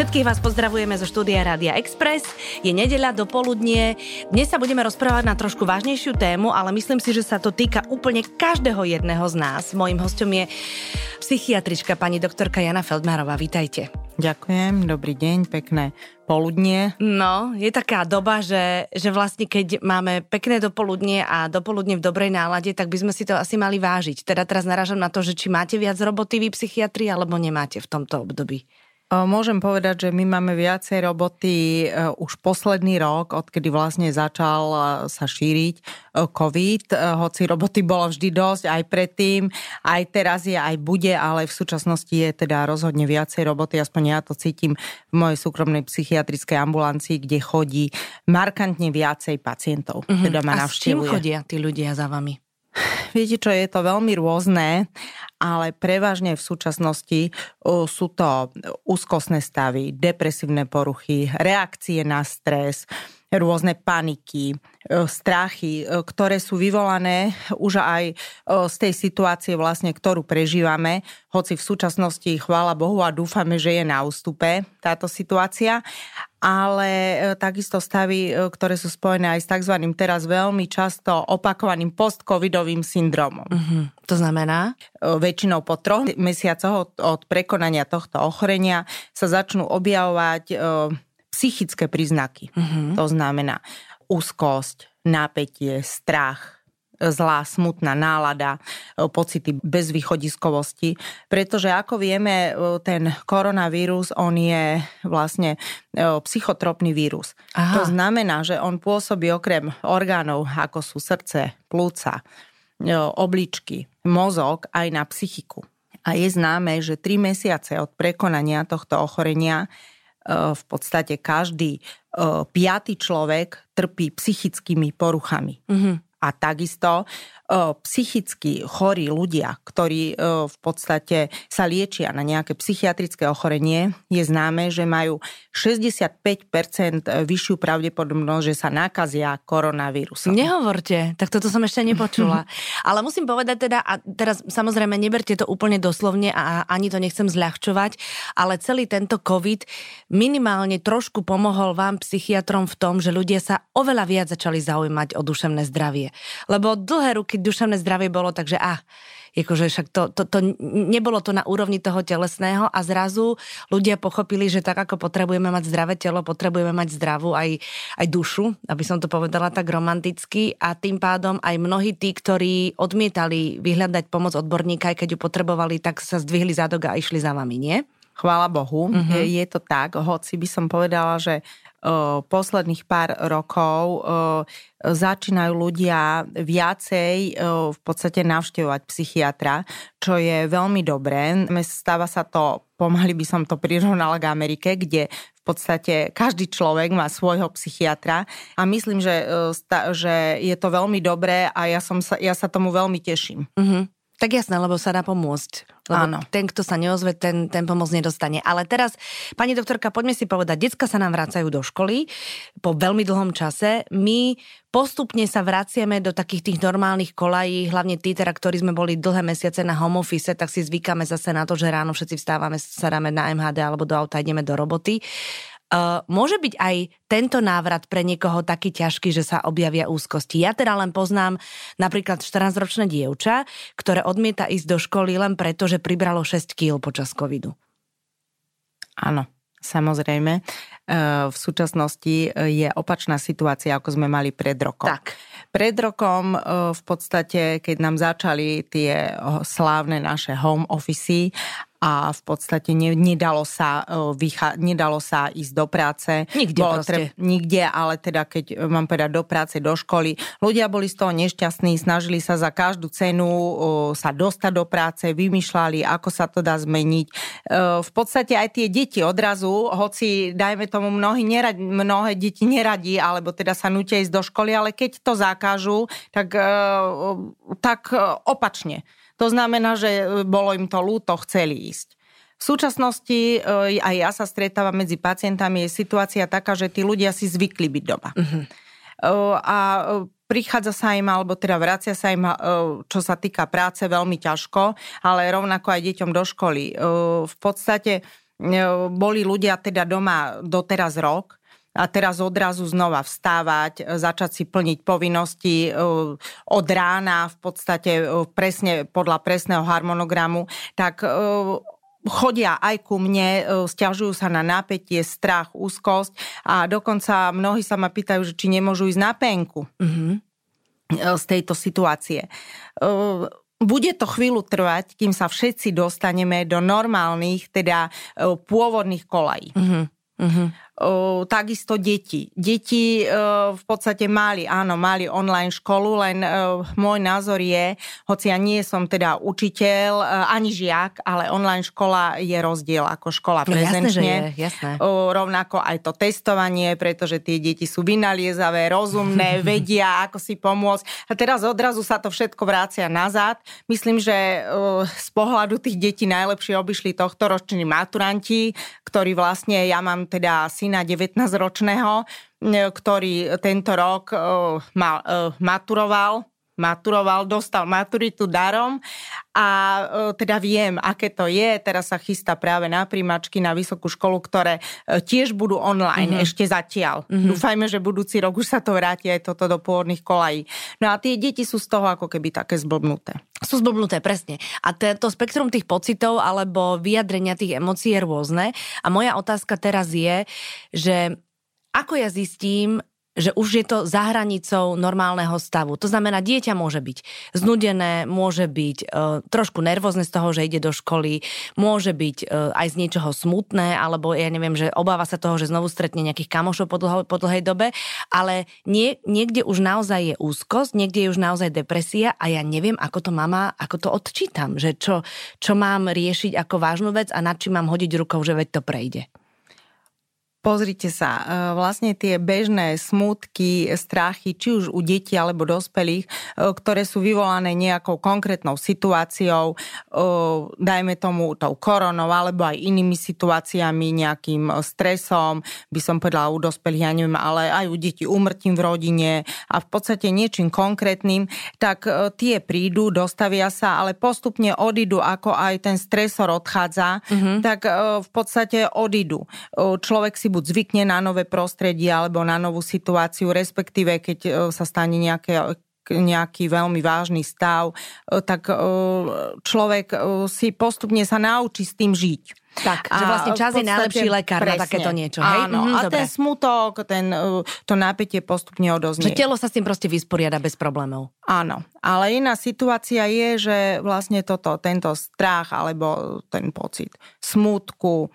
Všetkých vás pozdravujeme zo štúdia Rádia Express. Je nedeľa do poludnie. Dnes sa budeme rozprávať na trošku vážnejšiu tému, ale myslím si, že sa to týka úplne každého jedného z nás. Mojím hostom je psychiatrička pani doktorka Jana Feldmárová. Vítajte. Ďakujem, dobrý deň, pekné poludnie. No, je taká doba, že, že vlastne keď máme pekné dopoludnie a dopoludne v dobrej nálade, tak by sme si to asi mali vážiť. Teda teraz narážam na to, že či máte viac roboty vy psychiatri, alebo nemáte v tomto období. Môžem povedať, že my máme viacej roboty e, už posledný rok, odkedy vlastne začal e, sa šíriť e, COVID, hoci roboty bolo vždy dosť, aj predtým, aj teraz je, aj bude, ale v súčasnosti je teda rozhodne viacej roboty, aspoň ja to cítim v mojej súkromnej psychiatrickej ambulancii, kde chodí markantne viacej pacientov. Mm-hmm. Teda ma A s čím chodia tí ľudia za vami? Viete čo, je to veľmi rôzne, ale prevažne v súčasnosti sú to úzkostné stavy, depresívne poruchy, reakcie na stres, rôzne paniky, strachy, ktoré sú vyvolané už aj z tej situácie vlastne, ktorú prežívame, hoci v súčasnosti, chvála Bohu a dúfame, že je na ústupe táto situácia, ale e, takisto stavy, e, ktoré sú spojené aj s tzv. teraz veľmi často opakovaným post-covidovým syndromom. Uh-huh. To znamená? E, väčšinou po troch mesiacoch od, od prekonania tohto ochorenia sa začnú objavovať e, psychické príznaky. Uh-huh. To znamená úzkosť, napätie, strach, zlá, smutná nálada, e, pocity bezvýchodiskovosti, pretože ako vieme, e, ten koronavírus, on je vlastne e, psychotropný vírus. Aha. To znamená, že on pôsobí okrem orgánov, ako sú srdce, plúca, obličky, mozog, aj na psychiku. A je známe, že 3 mesiace od prekonania tohto ochorenia v podstate každý piatý človek trpí psychickými poruchami. Mm-hmm. A takisto psychicky chorí ľudia, ktorí v podstate sa liečia na nejaké psychiatrické ochorenie, je známe, že majú 65% vyššiu pravdepodobnosť, že sa nakazia koronavírusom. Nehovorte, tak toto som ešte nepočula. Ale musím povedať teda, a teraz samozrejme neberte to úplne doslovne a ani to nechcem zľahčovať, ale celý tento COVID minimálne trošku pomohol vám psychiatrom v tom, že ľudia sa oveľa viac začali zaujímať o duševné zdravie. Lebo dlhé ruky duševné zdravie bolo, takže ah, akože však to, to, to, nebolo to na úrovni toho telesného a zrazu ľudia pochopili, že tak ako potrebujeme mať zdravé telo, potrebujeme mať zdravú aj, aj dušu, aby som to povedala tak romanticky a tým pádom aj mnohí tí, ktorí odmietali vyhľadať pomoc odborníka, aj keď ju potrebovali, tak sa zdvihli zadok a išli za vami, nie? Chvála Bohu, uh-huh. je, je to tak, hoci by som povedala, že posledných pár rokov začínajú ľudia viacej v podstate navštevovať psychiatra, čo je veľmi dobré. Stáva sa to, pomaly by som to prirovnala k Amerike, kde v podstate každý človek má svojho psychiatra a myslím, že, že je to veľmi dobré a ja, som sa, ja sa tomu veľmi teším. Uh-huh. Tak jasné, lebo sa dá pomôcť. Lebo Áno. ten, kto sa neozve, ten, ten pomoc nedostane. Ale teraz, pani doktorka, poďme si povedať, decka sa nám vracajú do školy po veľmi dlhom čase. My postupne sa vraciame do takých tých normálnych kolají, hlavne tí, teda, ktorí sme boli dlhé mesiace na home office, tak si zvykáme zase na to, že ráno všetci vstávame, sadáme na MHD alebo do auta, ideme do roboty. Uh, môže byť aj tento návrat pre niekoho taký ťažký, že sa objavia úzkosti. Ja teda len poznám napríklad 14-ročné dievča, ktoré odmieta ísť do školy len preto, že pribralo 6 kg počas covidu. Áno, samozrejme. Uh, v súčasnosti uh, je opačná situácia, ako sme mali pred rokom. Tak. Pred rokom v podstate, keď nám začali tie slávne naše home office a v podstate ne, nedalo, sa, e, vycha, nedalo sa ísť do práce. Nikde Bolo Treb, nikde, ale teda keď e, mám povedať do práce, do školy. Ľudia boli z toho nešťastní, snažili sa za každú cenu e, sa dostať do práce, vymýšľali, ako sa to dá zmeniť. V podstate aj tie deti odrazu, hoci dajme tomu mnohí nerad, mnohé deti neradí, alebo teda sa nutia ísť do školy, ale keď to zakážu, tak, tak opačne to znamená, že e, bolo im to ľúto, chceli ísť. V súčasnosti e, aj ja sa stretávam medzi pacientami, je situácia taká, že tí ľudia si zvykli byť doma. Uh-huh. A prichádza sa im, alebo teda vracia sa im, čo sa týka práce, veľmi ťažko, ale rovnako aj deťom do školy. V podstate boli ľudia teda doma doteraz rok, a teraz odrazu znova vstávať, začať si plniť povinnosti od rána v podstate presne podľa presného harmonogramu, tak chodia aj ku mne, stiažujú sa na napätie, strach, úzkosť a dokonca mnohí sa ma pýtajú, že či nemôžu ísť na penku. Mm-hmm z tejto situácie. Bude to chvíľu trvať, kým sa všetci dostaneme do normálnych, teda pôvodných kolají. Mm-hmm. Mm-hmm takisto deti. Deti v podstate mali, áno, mali online školu, len môj názor je, hoci ja nie som teda učiteľ, ani žiak, ale online škola je rozdiel ako škola no, prezenčne. Jasné, že je, jasné. Rovnako aj to testovanie, pretože tie deti sú vynaliezavé, rozumné, vedia, ako si pomôcť. A teraz odrazu sa to všetko vrácia nazad. Myslím, že z pohľadu tých detí najlepšie obišli tohto roční maturanti, ktorí vlastne, ja mám teda syna syna 19-ročného, ktorý tento rok mal, maturoval maturoval, dostal maturitu darom a e, teda viem, aké to je. Teraz sa chystá práve na príjmačky na vysokú školu, ktoré e, tiež budú online mm-hmm. ešte zatiaľ. Mm-hmm. Dúfajme, že budúci rok už sa to vráti aj toto do pôvodných kolají. No a tie deti sú z toho ako keby také zblbnuté. Sú zblbnuté, presne. A to spektrum tých pocitov alebo vyjadrenia tých emócií je rôzne. A moja otázka teraz je, že ako ja zistím, že už je to za hranicou normálneho stavu. To znamená, dieťa môže byť znudené, môže byť e, trošku nervózne z toho, že ide do školy, môže byť e, aj z niečoho smutné, alebo ja neviem, že obáva sa toho, že znovu stretne nejakých kamošov po, dlho, po dlhej dobe, ale nie, niekde už naozaj je úzkosť, niekde je už naozaj depresia a ja neviem, ako to mama, ako to odčítam, že čo, čo mám riešiť ako vážnu vec a nad čím mám hodiť rukou, že veď to prejde. Pozrite sa, e, vlastne tie bežné smutky, strachy, či už u detí alebo dospelých, e, ktoré sú vyvolané nejakou konkrétnou situáciou, e, dajme tomu tou koronou alebo aj inými situáciami, nejakým stresom, by som povedala u dospelých, ja neviem, ale aj u detí umrtím v rodine a v podstate niečím konkrétnym, tak tie prídu, dostavia sa, ale postupne odídu, ako aj ten stresor odchádza, mm-hmm. tak v podstate odídu. Človek si buď zvykne na nové prostredie alebo na novú situáciu, respektíve keď e, sa stane nejaké nejaký veľmi vážny stav, e, tak e, človek si postupne sa naučí s tým žiť. Tak, a že vlastne čas je najlepší lekár presne, na takéto niečo. Hej? Áno, mhm, a dobre. ten smutok, ten, to napätie postupne odoznie. Že telo sa s tým proste vysporiada bez problémov. Áno, ale iná situácia je, že vlastne toto, tento strach alebo ten pocit smutku,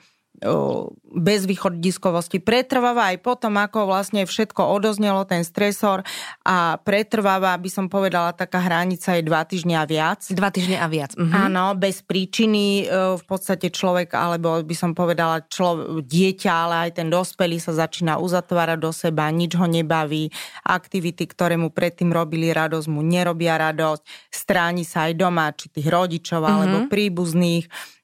bezvýchodiskovosti pretrváva aj potom, ako vlastne všetko odoznelo, ten stresor a pretrváva, by som povedala, taká hranica je dva týždňa a viac. Dva týždne a viac. Mhm. Áno, bez príčiny v podstate človek, alebo by som povedala člo, dieťa, ale aj ten dospelý sa začína uzatvárať do seba, nič ho nebaví, aktivity, ktoré mu predtým robili radosť, mu nerobia radosť, stráni sa aj doma, či tých rodičov, alebo príbuzných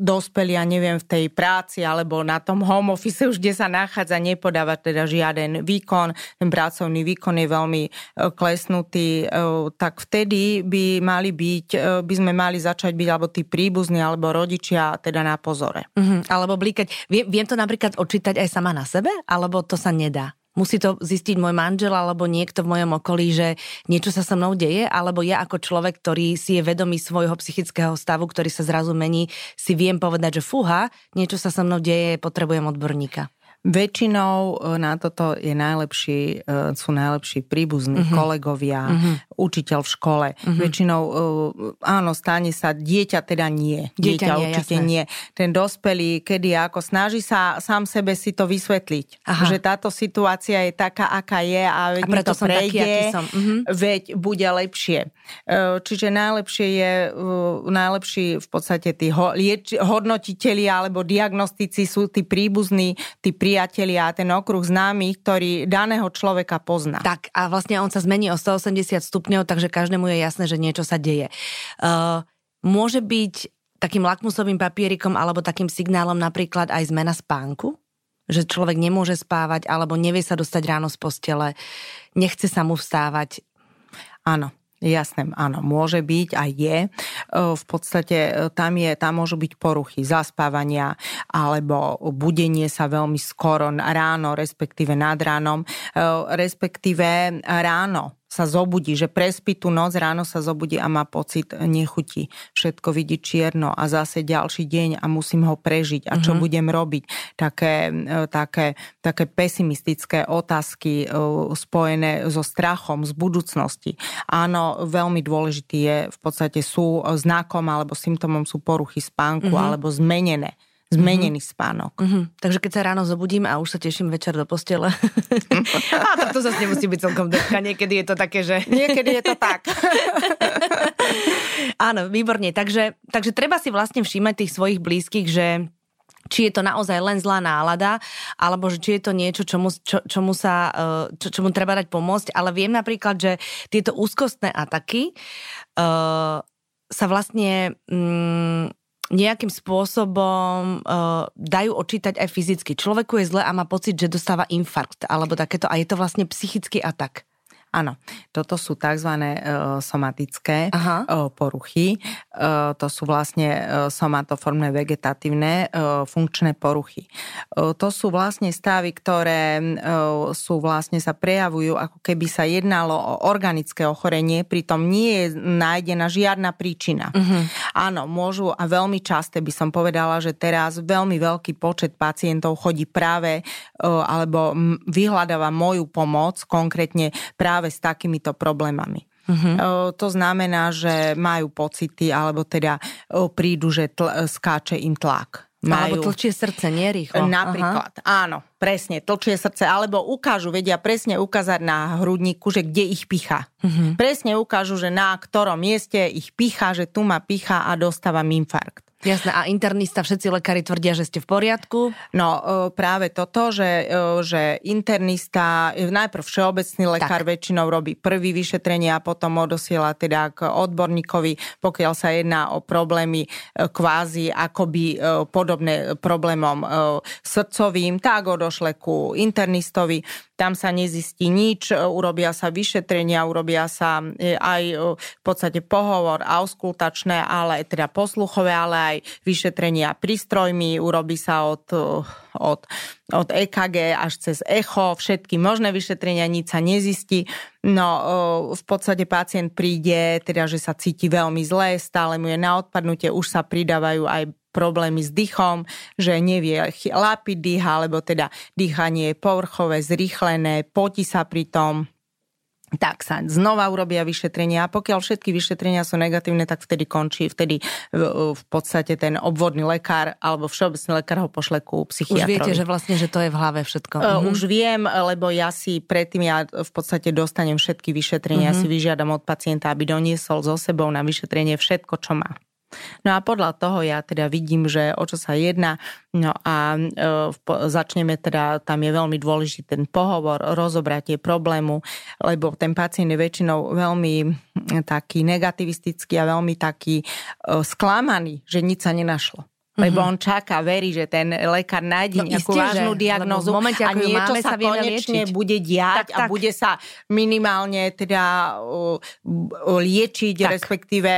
dospeli, ja neviem, v tej práci alebo na tom home office už, kde sa nachádza, nepodáva teda žiaden výkon, ten pracovný výkon je veľmi e, klesnutý, e, tak vtedy by mali byť, e, by sme mali začať byť alebo tí príbuzní, alebo rodičia teda na pozore. Mm-hmm, alebo blíkať. Viem, viem to napríklad odčítať aj sama na sebe, alebo to sa nedá? Musí to zistiť môj manžel alebo niekto v mojom okolí, že niečo sa so mnou deje, alebo ja ako človek, ktorý si je vedomý svojho psychického stavu, ktorý sa zrazu mení, si viem povedať, že fúha, niečo sa so mnou deje, potrebujem odborníka. Väčšinou e, na toto je najlepší, e, sú najlepší príbuzní, uh-huh. kolegovia, uh-huh. učiteľ v škole. Uh-huh. Väčšinou, e, áno, stane sa, dieťa teda nie. Dieťa, dieťa nie, určite jasné. nie. Ten dospelý, kedy ako snaží sa sám sebe si to vysvetliť. Aha. Že táto situácia je taká, aká je a, veď a preto to prejde, taký, som. Uh-huh. veď bude lepšie. Čiže najlepšie je, najlepší v podstate tí hodnotitelia alebo diagnostici sú tí príbuzní, tí príbuzní priatelia ten okruh známych, ktorý daného človeka pozná. Tak a vlastne on sa zmení o 180 stupňov, takže každému je jasné, že niečo sa deje. Uh, môže byť takým lakmusovým papierikom alebo takým signálom napríklad aj zmena spánku? Že človek nemôže spávať alebo nevie sa dostať ráno z postele, nechce sa mu vstávať. Áno. Jasné, áno, môže byť a je. v podstate tam, je, tam môžu byť poruchy zaspávania alebo budenie sa veľmi skoro ráno, respektíve nad ránom, respektíve ráno sa zobudí, že prespí tú noc, ráno sa zobudí a má pocit nechutí. Všetko vidí čierno a zase ďalší deň a musím ho prežiť. A čo mm-hmm. budem robiť? Také, e, také, také pesimistické otázky e, spojené so strachom z budúcnosti. Áno, veľmi dôležitý je, v podstate sú znakom alebo symptomom sú poruchy spánku mm-hmm. alebo zmenené zmenený mm-hmm. spánok. Mm-hmm. Takže keď sa ráno zobudím a už sa teším večer do postele. a tak to zase nemusí byť celkom deka. Niekedy je to také, že... Niekedy je to tak. Áno, výborne. Takže, takže treba si vlastne všímať tých svojich blízkych, že či je to naozaj len zlá nálada, alebo že či je to niečo, čomu, čo, čomu, sa, eh, čo, čomu treba dať pomôcť. Ale viem napríklad, že tieto úzkostné ataky uh, sa vlastne... Um, nejakým spôsobom uh, dajú očítať aj fyzicky. Človeku je zle a má pocit, že dostáva infarkt alebo takéto a je to vlastne psychický atak. Áno, toto sú tzv. Uh, somatické Aha. Uh, poruchy. Uh, to sú vlastne somatoformné vegetatívne funkčné poruchy. To sú vlastne stavy, ktoré sú vlastne sa prejavujú, ako keby sa jednalo o organické ochorenie, pritom nie je nájdená žiadna príčina. Uh-huh. Áno, môžu a veľmi časté by som povedala, že teraz veľmi veľký počet pacientov chodí práve alebo vyhľadáva moju pomoc, konkrétne práve práve s takýmito problémami. Uh-huh. To znamená, že majú pocity, alebo teda prídu, že tl- skáče im tlak. Majú... Alebo tlčie srdce, nie rýchlo. Napríklad, Aha. áno, presne, tlčie srdce, alebo ukážu, vedia presne ukázať na hrudníku, že kde ich picha. Uh-huh. Presne ukážu, že na ktorom mieste ich picha, že tu ma picha a dostávam infarkt. Jasné, a internista, všetci lekári tvrdia, že ste v poriadku? No e, práve toto, že, e, že internista, e, najprv všeobecný lekár tak. väčšinou robí prvý vyšetrenie a potom odosiela teda k odborníkovi, pokiaľ sa jedná o problémy kvázi akoby podobné problémom srdcovým, tak odošle ku internistovi tam sa nezistí nič, urobia sa vyšetrenia, urobia sa aj v podstate pohovor auskultačné, ale teda posluchové, ale aj vyšetrenia prístrojmi, urobí sa od, od, od EKG až cez echo, všetky možné vyšetrenia, nič sa nezistí. No v podstate pacient príde, teda že sa cíti veľmi zle, stále mu je na odpadnutie, už sa pridávajú aj problémy s dýchom, že nevie lápiť dýcha, alebo teda dýchanie je povrchové, zrýchlené, potí sa pri tom, tak sa znova urobia vyšetrenia a pokiaľ všetky vyšetrenia sú negatívne, tak vtedy končí, vtedy v, v podstate ten obvodný lekár alebo všeobecný lekár ho pošle ku psychiatrovi. Už viete, že vlastne, že to je v hlave všetko. Uh, mhm. Už viem, lebo ja si predtým, ja v podstate dostanem všetky vyšetrenia, uh-huh. si vyžiadam od pacienta, aby doniesol so sebou na vyšetrenie všetko, čo má. No a podľa toho ja teda vidím, že o čo sa jedná. No a e, začneme teda, tam je veľmi dôležitý ten pohovor, rozobratie problému, lebo ten pacient je väčšinou veľmi taký negativistický a veľmi taký e, sklamaný, že nič sa nenašlo. Lebo mm-hmm. on čaká, verí, že ten lekár nájde no, nejakú isté, vážnu diagnozu momente, a niečo máme, sa, sa konečne liečiť. bude diať tak, a tak. bude sa minimálne teda uh, liečiť, tak. respektíve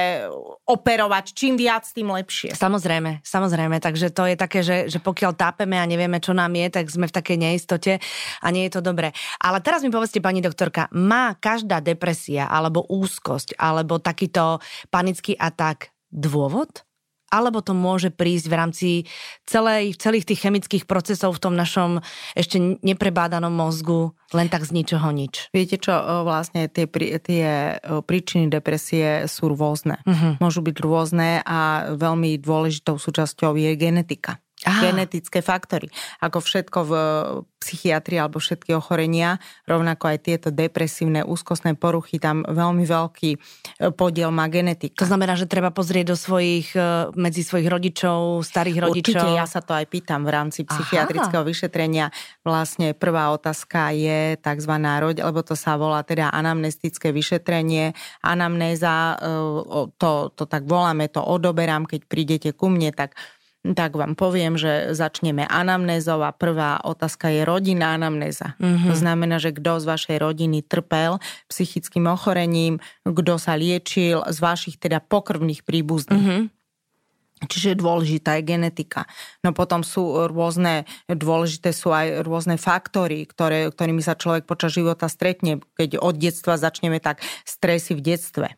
operovať. Čím viac, tým lepšie. Samozrejme, samozrejme. Takže to je také, že, že pokiaľ tápeme a nevieme, čo nám je, tak sme v takej neistote a nie je to dobré. Ale teraz mi povedzte, pani doktorka, má každá depresia alebo úzkosť alebo takýto panický atak dôvod? Alebo to môže prísť v rámci celej, celých tých chemických procesov v tom našom ešte neprebádanom mozgu, len tak z ničoho nič. Viete čo, vlastne tie, tie príčiny depresie sú rôzne. Uh-huh. Môžu byť rôzne a veľmi dôležitou súčasťou je genetika. Aha. genetické faktory. Ako všetko v psychiatrii alebo všetky ochorenia, rovnako aj tieto depresívne, úzkostné poruchy, tam veľmi veľký e, podiel má genetika. To znamená, že treba pozrieť do svojich, e, medzi svojich rodičov, starých rodičov. Určite, ja sa to aj pýtam v rámci psychiatrického Aha. vyšetrenia. Vlastne prvá otázka je tzv. roď, lebo to sa volá teda anamnestické vyšetrenie. Anamnéza, to, to tak voláme, to odoberám, keď prídete ku mne, tak tak vám poviem, že začneme anamnézou a prvá otázka je rodina anamnéza. Mm-hmm. To znamená, že kto z vašej rodiny trpel psychickým ochorením, kto sa liečil z vašich teda pokrvných príbuzných. Mm-hmm. Čiže dôležitá je genetika. No potom sú rôzne, dôležité sú aj rôzne faktory, ktoré, ktorými sa človek počas života stretne. Keď od detstva začneme tak stresy v detstve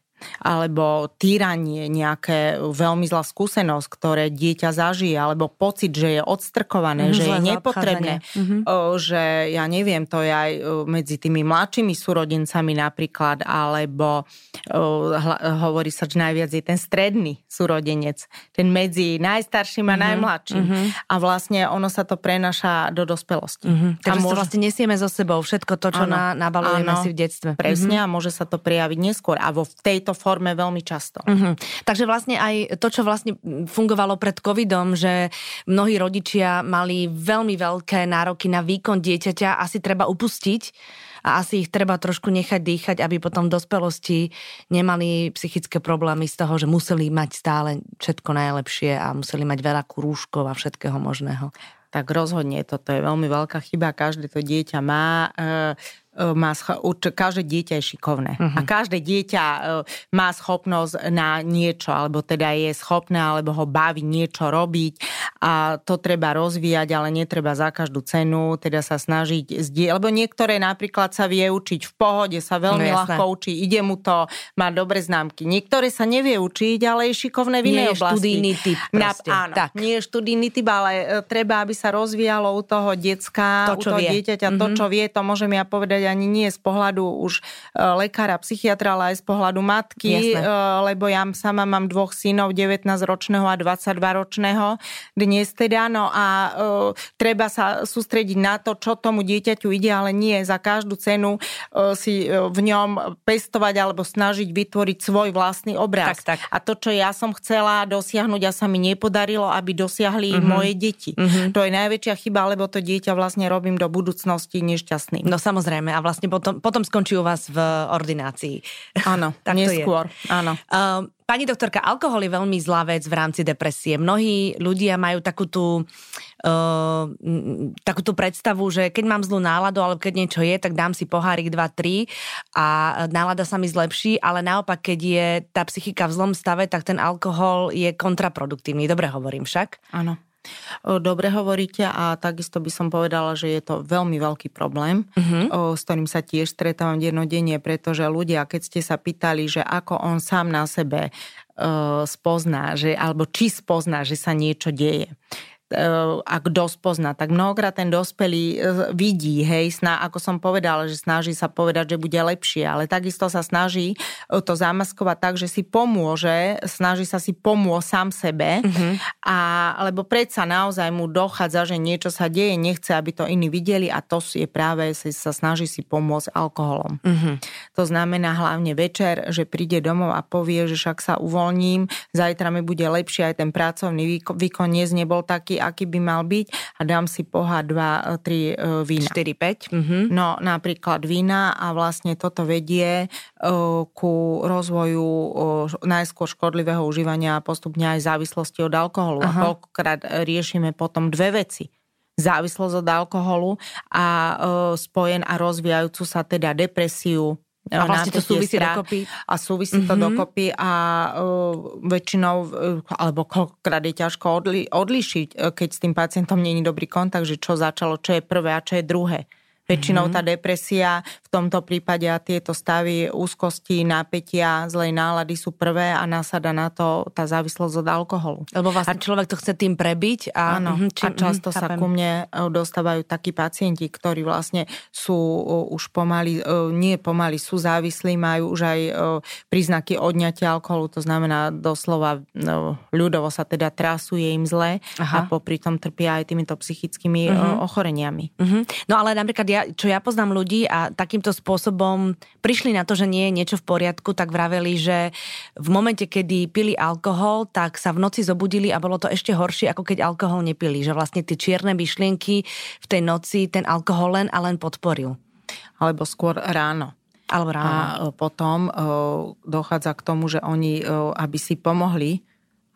alebo týranie, nejaké veľmi zlá skúsenosť, ktoré dieťa zažije, alebo pocit, že je odstrkované, mm, že je nepotrebné, mm-hmm. že ja neviem, to je aj medzi tými mladšími súrodencami napríklad, alebo hovorí sa, že najviac je ten stredný súrodenec, ten medzi najstarším a mm-hmm. najmladším. Mm-hmm. A vlastne ono sa to prenaša do dospelosti. Mm-hmm. Takže môže... vlastne nesieme so sebou všetko to, čo ano, nabalujeme ano, si v detstve. Presne mm-hmm. a môže sa to prejaviť neskôr. A vo tejto tejto forme veľmi často. Uh-huh. Takže vlastne aj to, čo vlastne fungovalo pred covidom, že mnohí rodičia mali veľmi veľké nároky na výkon dieťaťa, asi treba upustiť a asi ich treba trošku nechať dýchať, aby potom v dospelosti nemali psychické problémy z toho, že museli mať stále všetko najlepšie a museli mať veľa rúškov a všetkého možného tak rozhodne toto je veľmi veľká chyba. Každé to dieťa má e, E, má, každé dieťa je šikovné. Uh-huh. A každé dieťa e, má schopnosť na niečo, alebo teda je schopné, alebo ho baví niečo robiť a to treba rozvíjať, ale netreba za každú cenu teda sa snažiť zdieľať. Lebo niektoré napríklad sa vie učiť v pohode, sa veľmi no, ľahko učí, ide mu to, má dobre známky. Niektoré sa nevie učiť, ale je šikovné v inej oblasti. študijný typ Na, áno, tak. nie je študijný typ, ale e, treba, aby sa rozvíjalo u toho decka, to, čo u toho vie. dieťaťa mm-hmm. to, mhm. čo vie, to môžem ja povedať ani nie z pohľadu už e, lekára, psychiatra, ale aj z pohľadu matky, Jasne. E, lebo ja sama mám dvoch synov, 19-ročného a 22-ročného dnes teda, no a uh, treba sa sústrediť na to, čo tomu dieťaťu ide, ale nie za každú cenu uh, si v ňom pestovať alebo snažiť vytvoriť svoj vlastný obraz. Tak, tak. A to, čo ja som chcela dosiahnuť a sa mi nepodarilo, aby dosiahli uh-huh. moje deti. Uh-huh. To je najväčšia chyba, lebo to dieťa vlastne robím do budúcnosti nešťastným. No samozrejme, a vlastne potom, potom skončí u vás v ordinácii. Áno, tak neskôr. Áno. Uh, Pani doktorka, alkohol je veľmi zlá vec v rámci depresie. Mnohí ľudia majú takú tú, uh, takú tú predstavu, že keď mám zlú náladu, alebo keď niečo je, tak dám si pohárik 2-3 a nálada sa mi zlepší, ale naopak, keď je tá psychika v zlom stave, tak ten alkohol je kontraproduktívny. Dobre hovorím však? Áno. Dobre hovoríte a takisto by som povedala, že je to veľmi veľký problém, uh-huh. s ktorým sa tiež stretávam dennodenne, pretože ľudia, keď ste sa pýtali, že ako on sám na sebe spozná, že, alebo či spozná, že sa niečo deje a kto spozná, tak mnohokrát ten dospelý e, vidí, hej, sná, ako som povedala, že snaží sa povedať, že bude lepšie, ale takisto sa snaží e, to zamaskovať tak, že si pomôže, snaží sa si pomôcť sám sebe, mm-hmm. a, lebo predsa naozaj mu dochádza, že niečo sa deje, nechce, aby to iní videli a to je práve, sa snaží si pomôcť alkoholom. Mm-hmm. To znamená hlavne večer, že príde domov a povie, že však sa uvoľním, zajtra mi bude lepšie, aj ten pracovný výkon dnes nebol taký, aký by mal byť a dám si pohár 2, 3 e, vína. 4, 5. Mm-hmm. No napríklad vína a vlastne toto vedie e, ku rozvoju e, najskôr škodlivého užívania a postupne aj závislosti od alkoholu. Aha. A koľkokrát riešime potom dve veci závislosť od alkoholu a e, spojen a rozvíjajúcu sa teda depresiu, a vlastne to súvisí strach, dokopy. A súvisí mm-hmm. to mhm. dokopy a uh, väčšinou, uh, alebo koľkokrát je ťažko odli, odlišiť, uh, keď s tým pacientom není dobrý kontakt, že čo začalo, čo je prvé a čo je druhé. Väčšinou mm-hmm. tá depresia v tomto prípade a tieto stavy úzkosti, napätia, zlej nálady sú prvé a násada na to tá závislosť od alkoholu. Lebo vlastne a, človek to chce tým prebiť. A, áno, mm, či, a často mm, sa ku mne e, dostávajú takí pacienti, ktorí vlastne sú uh, už pomaly, uh, nie pomaly, sú závislí, majú už aj príznaky odňatia alkoholu, to znamená doslova ľudovo sa teda trasuje im zle Aha. a popri tom trpia aj týmito psychickými uh-huh. ochoreniami. Uh-huh. No ale napríklad ja, čo ja poznám ľudí a takýmto spôsobom prišli na to, že nie je niečo v poriadku, tak vraveli, že v momente, kedy pili alkohol, tak sa v noci zobudili a bolo to ešte horšie, ako keď alkohol nepili. Že vlastne tie čierne myšlienky v tej noci ten alkohol len a len podporil. Alebo skôr ráno. Alebo ráno. A potom dochádza k tomu, že oni, aby si pomohli,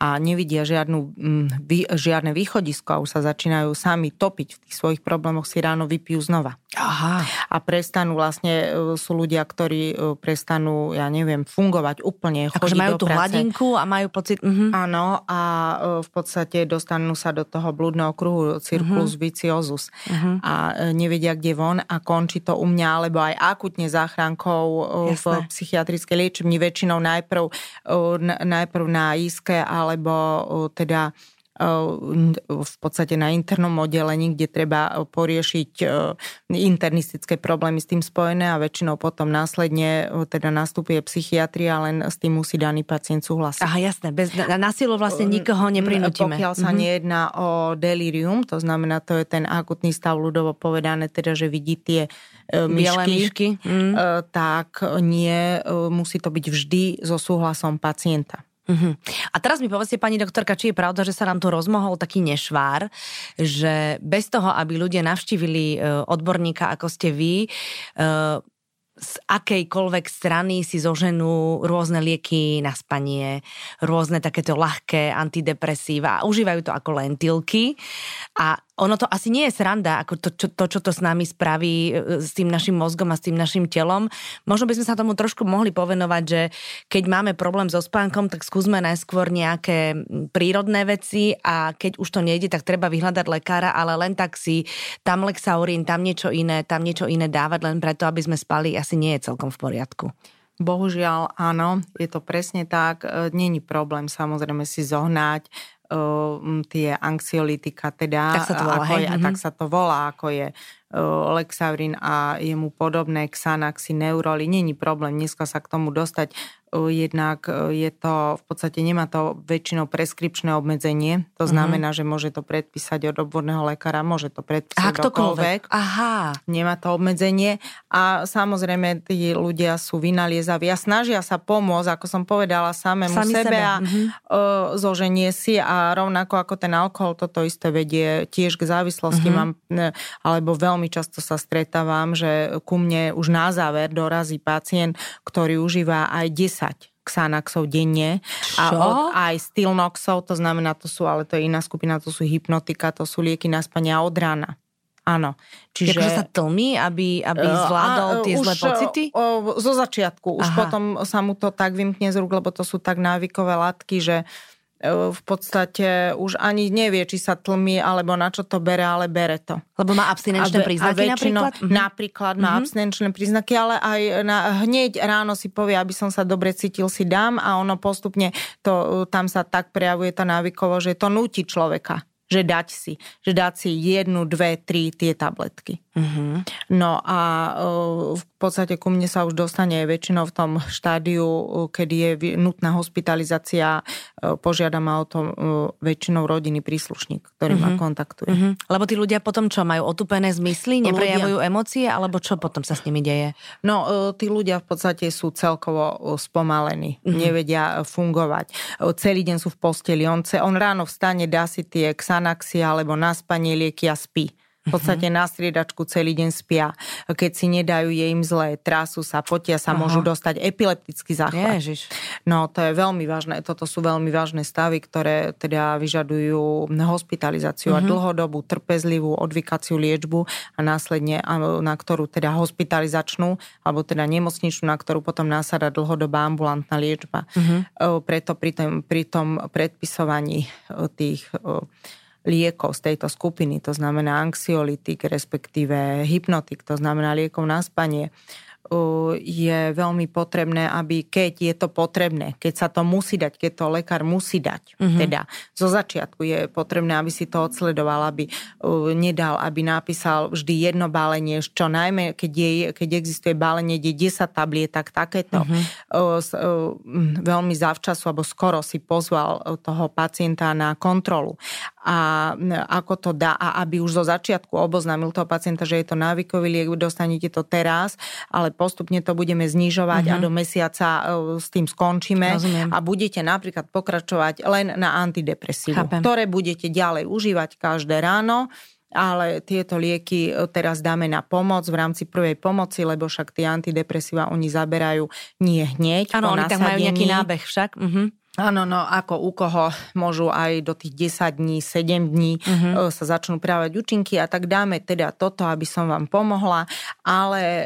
a nevidia žiadnu, mm, žiadne východisko a už sa začínajú sami topiť v tých svojich problémoch, si ráno vypijú znova. Aha. A prestanú vlastne, e, sú ľudia, ktorí e, prestanú, ja neviem, fungovať úplne, akože majú tú práce. hladinku a majú pocit... Uh-huh. Áno, a e, v podstate dostanú sa do toho blúdneho kruhu, circulus uh-huh. viciosus. Uh-huh. A nevedia, kde von a končí to u mňa, alebo aj akutne záchrankou Jasné. v psychiatrickej liečebni, väčšinou najprv, najprv na iske, ale alebo teda v podstate na internom oddelení, kde treba poriešiť internistické problémy s tým spojené a väčšinou potom následne teda nastupuje psychiatria, len s tým musí daný pacient súhlasiť. Aha, jasné, bez, na silu vlastne nikoho neprinútime. Pokiaľ sa mm-hmm. nejedná o delirium, to znamená, to je ten akutný stav ľudovo povedané, teda, že vidí tie myšky, myšky. Mm. tak nie, musí to byť vždy so súhlasom pacienta. Uh-huh. A teraz mi povedzte, pani doktorka, či je pravda, že sa nám tu rozmohol taký nešvár, že bez toho, aby ľudia navštívili e, odborníka, ako ste vy, e, z akejkoľvek strany si zoženú rôzne lieky na spanie, rôzne takéto ľahké antidepresíva užívajú to ako lentilky a ono to asi nie je sranda, ako to, čo, to, čo to s nami spraví, e, s tým našim mozgom a s tým našim telom. Možno by sme sa tomu trošku mohli povenovať, že keď máme problém so spánkom, tak skúsme najskôr nejaké prírodné veci a keď už to nejde, tak treba vyhľadať lekára, ale len tak si tam lexaurín, tam niečo iné, tam niečo iné dávať len preto, aby sme spali, asi nie je celkom v poriadku. Bohužiaľ, áno, je to presne tak. E, není problém samozrejme si zohnať tie anxiolitika, teda tak sa to volá, ako je, a tak mhm. sa to volá, ako je Lexaurin a jemu podobné Xanaxy, Neuroli. Není problém dneska sa k tomu dostať jednak e, je to, v podstate nemá to väčšinou preskripčné obmedzenie, to mhm. znamená, mm-hmm. že môže to predpísať od obvodného lekára, môže to predpísať ktokoľvek. Aha. Nemá to obmedzenie a samozrejme tí ľudia sú vynaliezaví a snažia sa pomôcť, ako som povedala, samému Sami sebe, sebe a mm-hmm. zoženie si a rovnako ako ten alkohol, toto isté vedie tiež k závislosti. Mm-hmm. Mám, alebo veľmi často sa stretávam, že ku mne už na záver dorazí pacient, ktorý užíva aj 10 10 Xanaxov denne. Čo? A od, aj Stilnoxov, to znamená, to sú, ale to je iná skupina, to sú hypnotika, to sú lieky na spanie od rána. Áno. Čiže... Akože sa tlmi, aby, aby zvládol a, tie už, zlé pocity? O, zo začiatku. Už Aha. potom sa mu to tak vymkne z rúk, lebo to sú tak návykové látky, že v podstate už ani nevie, či sa tlmi, alebo na čo to bere, ale bere to. Lebo má abstinenčné a, príznaky a väčšinou, napríklad? Mhm. Napríklad má mm-hmm. abstinenčné príznaky, ale aj na, hneď ráno si povie, aby som sa dobre cítil, si dám a ono postupne to, tam sa tak prejavuje tá návykovo, že to nutí človeka že dať si, že dať si jednu, dve, tri tie tabletky. Mm-hmm. No a v podstate ku mne sa už dostane väčšinou v tom štádiu, kedy je nutná hospitalizácia, požiada ma o to väčšinou rodiny príslušník, ktorý mm-hmm. ma kontaktuje. Mm-hmm. Lebo tí ľudia potom čo, majú otupené zmysly, neprejavujú ľudia... emócie, alebo čo potom sa s nimi deje? No, tí ľudia v podstate sú celkovo spomalení, mm-hmm. nevedia fungovať. Celý deň sú v posteli, on, on ráno vstane, dá si tie Xanaxy alebo na spanie lieky a spí. V podstate na striedačku celý deň spia. Keď si nedajú, je im zlé, trásu sa, potia sa, Aha. môžu dostať epileptický záchvat. Ježiš. No to je veľmi vážne, toto sú veľmi vážne stavy, ktoré teda vyžadujú hospitalizáciu uh-huh. a mhm. dlhodobú, trpezlivú odvykaciu liečbu a následne, na ktorú teda hospitalizačnú, alebo teda nemocničnú, na ktorú potom násada dlhodobá ambulantná liečba. Uh-huh. Preto pri tom, pri tom predpisovaní tých liekov z tejto skupiny, to znamená anxiolitik, respektíve hypnotik, to znamená liekov na spanie, je veľmi potrebné, aby keď je to potrebné, keď sa to musí dať, keď to lekár musí dať, mm-hmm. teda zo začiatku je potrebné, aby si to odsledoval, aby nedal, aby napísal vždy jedno bálenie, čo najmä, keď, je, keď existuje bálenie, kde 10 tablietak, takéto mm-hmm. veľmi zavčasu alebo skoro si pozval toho pacienta na kontrolu a ako to dá a aby už zo začiatku oboznámil toho pacienta, že je to návykový liek, dostanete to teraz, ale postupne to budeme znižovať uh-huh. a mhm. do mesiaca e, s tým skončíme Rozumiem. a budete napríklad pokračovať len na antidepresívu, Chápem. ktoré budete ďalej užívať každé ráno ale tieto lieky e, teraz dáme na pomoc v rámci prvej pomoci, lebo však tie antidepresíva oni zaberajú nie hneď. Áno, oni tam majú nejaký nábeh však. Uh-huh Áno, no ako u koho môžu aj do tých 10 dní, 7 dní uh-huh. sa začnú prejavať účinky a tak dáme teda toto, aby som vám pomohla, ale e,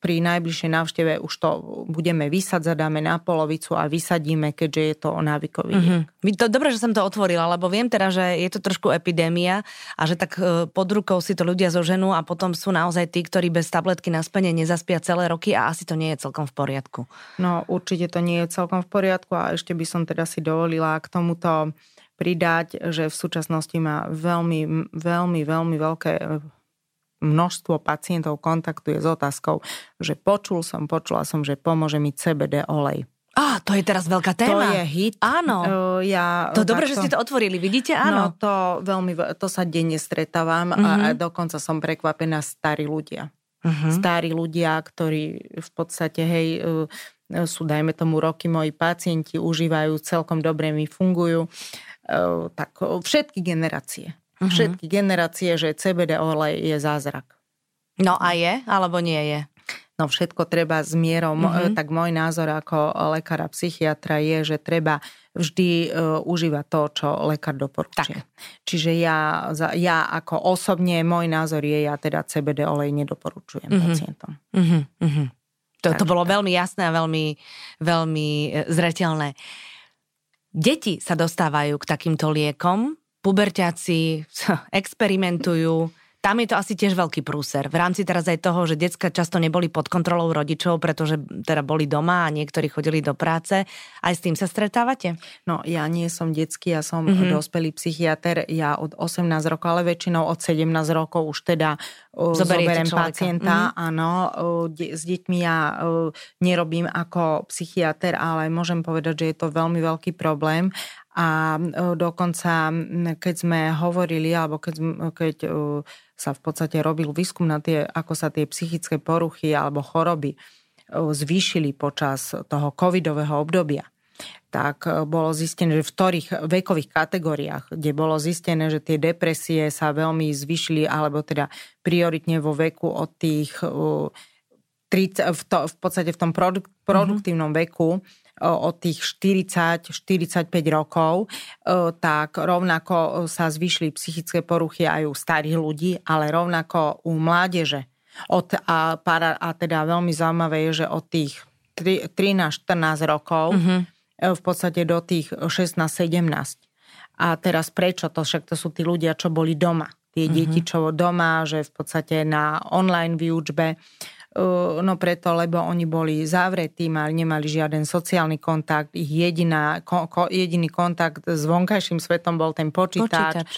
pri najbližšej návšteve už to budeme vysadzať, dáme na polovicu a vysadíme, keďže je to o návykový uh-huh. to, Dobre, že som to otvorila, lebo viem teda, že je to trošku epidémia a že tak e, pod rukou si to ľudia zoženú a potom sú naozaj tí, ktorí bez tabletky na spenie nezaspia celé roky a asi to nie je celkom v poriadku. No určite to nie je celkom v poriadku a ešte by som teda si dovolila k tomuto pridať, že v súčasnosti má veľmi, veľmi, veľmi veľké eh, množstvo pacientov kontaktuje s otázkou, že počul som, počula som, že pomôže mi CBD olej. Á, to je teraz veľká téma. To je hit. Áno. Uh, ja, to dobre, že ste to otvorili, vidíte? Áno. No, to veľmi, to sa denne stretávam uh-huh. a, a mhm. dokonca som prekvapená starí ľudia. Uh-huh. Starí ľudia, ktorí v podstate, hej, uh, sú, dajme tomu, roky moji pacienti, užívajú, celkom dobre mi fungujú. E, tak všetky generácie. Uh-huh. Všetky generácie, že CBD olej je zázrak. No a je, alebo nie je? No všetko treba s mierom. Uh-huh. Tak môj názor ako lekára psychiatra je, že treba vždy uh, užívať to, čo lekár doporučuje. Tak. Čiže ja, ja ako osobne, môj názor je, ja teda CBD olej nedoporučujem uh-huh. pacientom. Uh-huh. To, to bolo veľmi jasné a veľmi, veľmi e, zretelné. Deti sa dostávajú k takýmto liekom, puberťáci experimentujú, tam je to asi tiež veľký prúser. V rámci teraz aj toho, že decka často neboli pod kontrolou rodičov, pretože teda boli doma a niektorí chodili do práce. Aj s tým sa stretávate? No, ja nie som detský, ja som mm-hmm. dospelý psychiatr. Ja od 18 rokov, ale väčšinou od 17 rokov už teda Zoberiete zoberiem človeka. pacienta. Mm-hmm. Áno, de- s deťmi ja nerobím ako psychiatr, ale môžem povedať, že je to veľmi veľký problém a dokonca, keď sme hovorili, alebo keď, keď sa v podstate robil výskum na tie, ako sa tie psychické poruchy alebo choroby zvýšili počas toho covidového obdobia, tak bolo zistené, že v ktorých vekových kategóriách, kde bolo zistené, že tie depresie sa veľmi zvýšili, alebo teda prioritne vo veku od tých 30, v, to, v podstate v tom produk, mhm. produktívnom mm-hmm. veku od tých 40-45 rokov, tak rovnako sa zvyšli psychické poruchy aj u starých ľudí, ale rovnako u mládeže. Od, a, para, a teda veľmi zaujímavé je, že od tých 13-14 rokov mm-hmm. V podstate do tých 16-17. A teraz prečo to? Však to sú tí ľudia, čo boli doma. Tie mm-hmm. deti, čo doma, že v podstate na online výučbe No preto, lebo oni boli zavretí, mali, nemali žiaden sociálny kontakt, ich jediná, ko, ko, jediný kontakt s vonkajším svetom bol ten počítač. počítač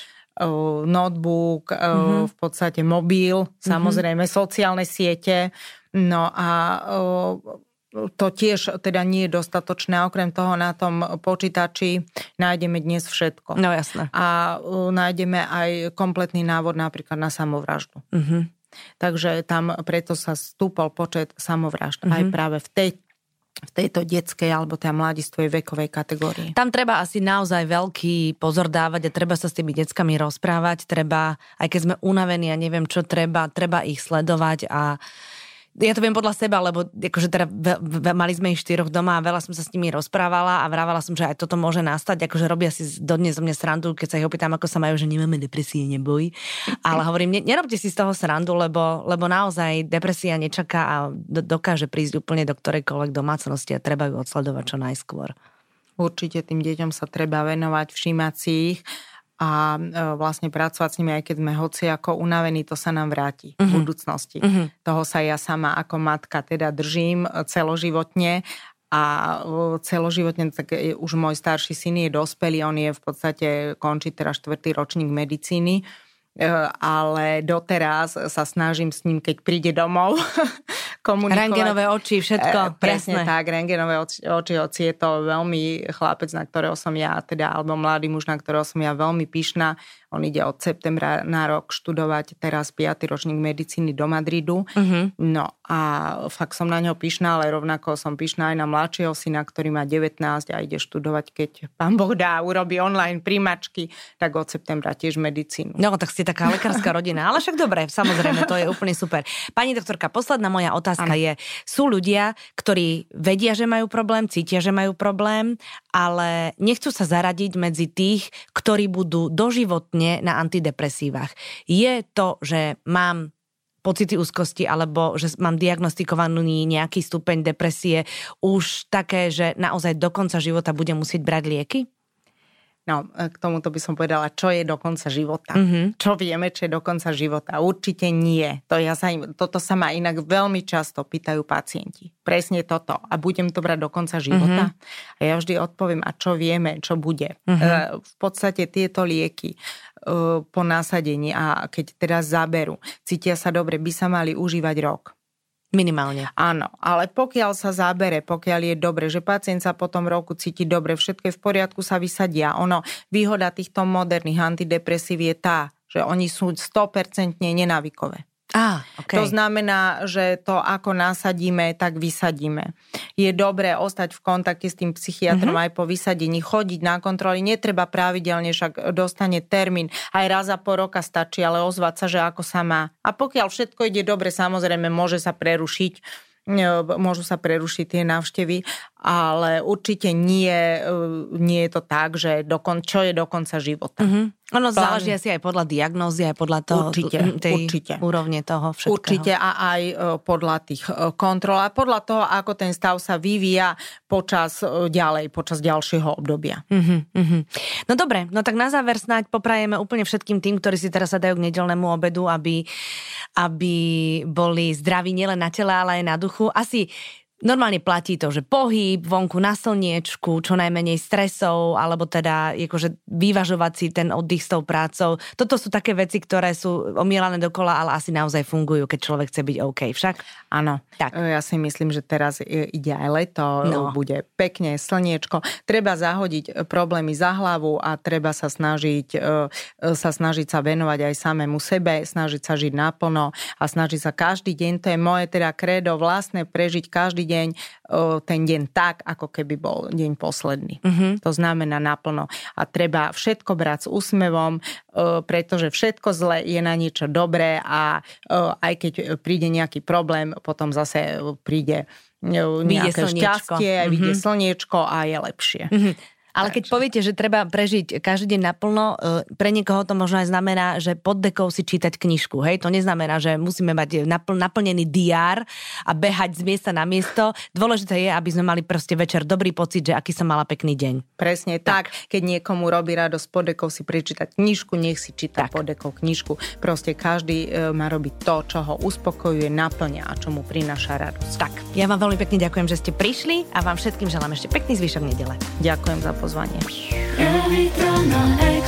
notebook, mm-hmm. v podstate mobil, mm-hmm. samozrejme sociálne siete. No a to tiež teda nie je dostatočné. Okrem toho na tom počítači nájdeme dnes všetko. No jasné. A nájdeme aj kompletný návod napríklad na samovraždu. Mm-hmm. Takže tam preto sa stúpol počet samovražd mm-hmm. aj mhm. práve v tej v tejto detskej alebo teda mladistvej vekovej kategórii. Tam treba asi naozaj veľký pozor dávať a treba sa s tými deckami rozprávať, treba, aj keď sme unavení a neviem čo treba, treba ich sledovať a ja to viem podľa seba, lebo akože teda ve, ve, mali sme ich štyroch doma a veľa som sa s nimi rozprávala a vrávala som, že aj toto môže nastať, akože robia si dodnes zo mňa srandu, keď sa ich opýtam, ako sa majú, že nemáme depresie, neboj. Ale hovorím, ne, nerobte si z toho srandu, lebo, lebo naozaj depresia nečaká a do, dokáže prísť úplne do ktorejkoľvek domácnosti a treba ju odsledovať čo najskôr. Určite tým deťom sa treba venovať, všímať si ich a e, vlastne pracovať s nimi, aj keď sme hoci ako unavení, to sa nám vráti uh-huh. v mhm. budúcnosti. Uh-huh. Toho sa ja sama ako matka teda držím celoživotne a e, celoživotne, tak už môj starší syn je dospelý, on je v podstate, končí teraz štvrtý ročník medicíny, e, ale doteraz sa snažím s ním, keď príde domov, komunikovať. Rengenové oči, všetko. E, presne presne tak, rengenové oči, oči, oči je to veľmi chlapec, na ktorého som ja, teda, alebo mladý muž, na ktorého som ja veľmi pyšná. On ide od septembra na rok študovať teraz 5. ročník medicíny do Madridu. Uh-huh. No a fakt som na neho pyšná, ale rovnako som pyšná aj na mladšieho syna, ktorý má 19 a ide študovať, keď pán Boh dá, urobí online primačky, tak od septembra tiež medicínu. No tak ste taká lekárska rodina, ale však dobre, samozrejme, to je úplne super. Pani doktorka, posledná moja otázka otázka ano. je, sú ľudia, ktorí vedia, že majú problém, cítia, že majú problém, ale nechcú sa zaradiť medzi tých, ktorí budú doživotne na antidepresívach. Je to, že mám pocity úzkosti alebo že mám diagnostikovaný nejaký stupeň depresie už také, že naozaj do konca života budem musieť brať lieky? No, e, k tomuto by som povedala, čo je do konca života. Mm-hmm. Čo vieme, čo je do konca života? Určite nie. To ja sa im, toto sa ma inak veľmi často pýtajú pacienti. Presne toto. A budem to brať do konca života? Mm-hmm. A ja vždy odpoviem, a čo vieme, čo bude. Mm-hmm. V podstate tieto lieky e, po násadení a keď teraz zaberú, cítia sa dobre, by sa mali užívať rok. Minimálne. Áno, ale pokiaľ sa zábere, pokiaľ je dobre, že pacient sa po tom roku cíti dobre, všetko v poriadku, sa vysadia. Ono, výhoda týchto moderných antidepresív je tá, že oni sú 100% nenávykové. Ah, okay. To znamená, že to ako nasadíme, tak vysadíme. Je dobré ostať v kontakte s tým psychiatrom mm-hmm. aj po vysadení, chodiť na kontroly. Netreba pravidelne, však dostane termín. Aj raz za pol roka stačí, ale ozvať sa, že ako sa má. A pokiaľ všetko ide dobre, samozrejme môže sa prerušiť môžu sa prerušiť tie návštevy, ale určite nie, e, nie je to tak, že dokon, čo je do konca života. Mm-hmm. Ono Plán... záleží asi aj podľa diagnózy, aj podľa toho, určite, tej určite. úrovne toho všetkého. Určite a aj e, podľa tých e, kontrol a podľa toho, ako ten stav sa vyvíja počas ďalej, počas ďalšieho obdobia. Uh-huh, No dobre, no tak na záver snáď poprajeme úplne všetkým tým, ktorí si teraz sa dajú k nedelnému obedu, aby, aby boli zdraví nielen na tele, ale aj na duchu. Asi Normálne platí to, že pohyb vonku na slniečku, čo najmenej stresov, alebo teda akože vyvažovať si ten oddych s tou prácou. Toto sú také veci, ktoré sú omielané dokola, ale asi naozaj fungujú, keď človek chce byť OK. Však? Áno. Tak. Ja si myslím, že teraz ide aj leto, no. bude pekne slniečko. Treba zahodiť problémy za hlavu a treba sa snažiť, e, sa snažiť sa venovať aj samému sebe, snažiť sa žiť naplno a snažiť sa každý deň, to je moje teda kredo vlastné, prežiť každý deň ten deň tak, ako keby bol deň posledný. Uh-huh. To znamená naplno. A treba všetko brať s úsmevom, pretože všetko zle je na niečo dobré a aj keď príde nejaký problém, potom zase príde nejaké šťastie, uh-huh. vidie slniečko a je lepšie. Uh-huh. Ale keď poviete, že treba prežiť každý deň naplno, e, pre niekoho to možno aj znamená, že pod dekou si čítať knižku. Hej, to neznamená, že musíme mať napl- naplnený diár a behať z miesta na miesto. Dôležité je, aby sme mali proste večer dobrý pocit, že aký som mala pekný deň. Presne tak. tak. Keď niekomu robí radosť pod dekou si prečítať knižku, nech si číta tak. pod dekou knižku. Proste každý e, má robiť to, čo ho uspokojuje, naplňa a čo mu prináša radosť. Tak, ja vám veľmi pekne ďakujem, že ste prišli a vám všetkým želám ešte pekný zvyšok nedele. Ďakujem za pozvanje. Every time I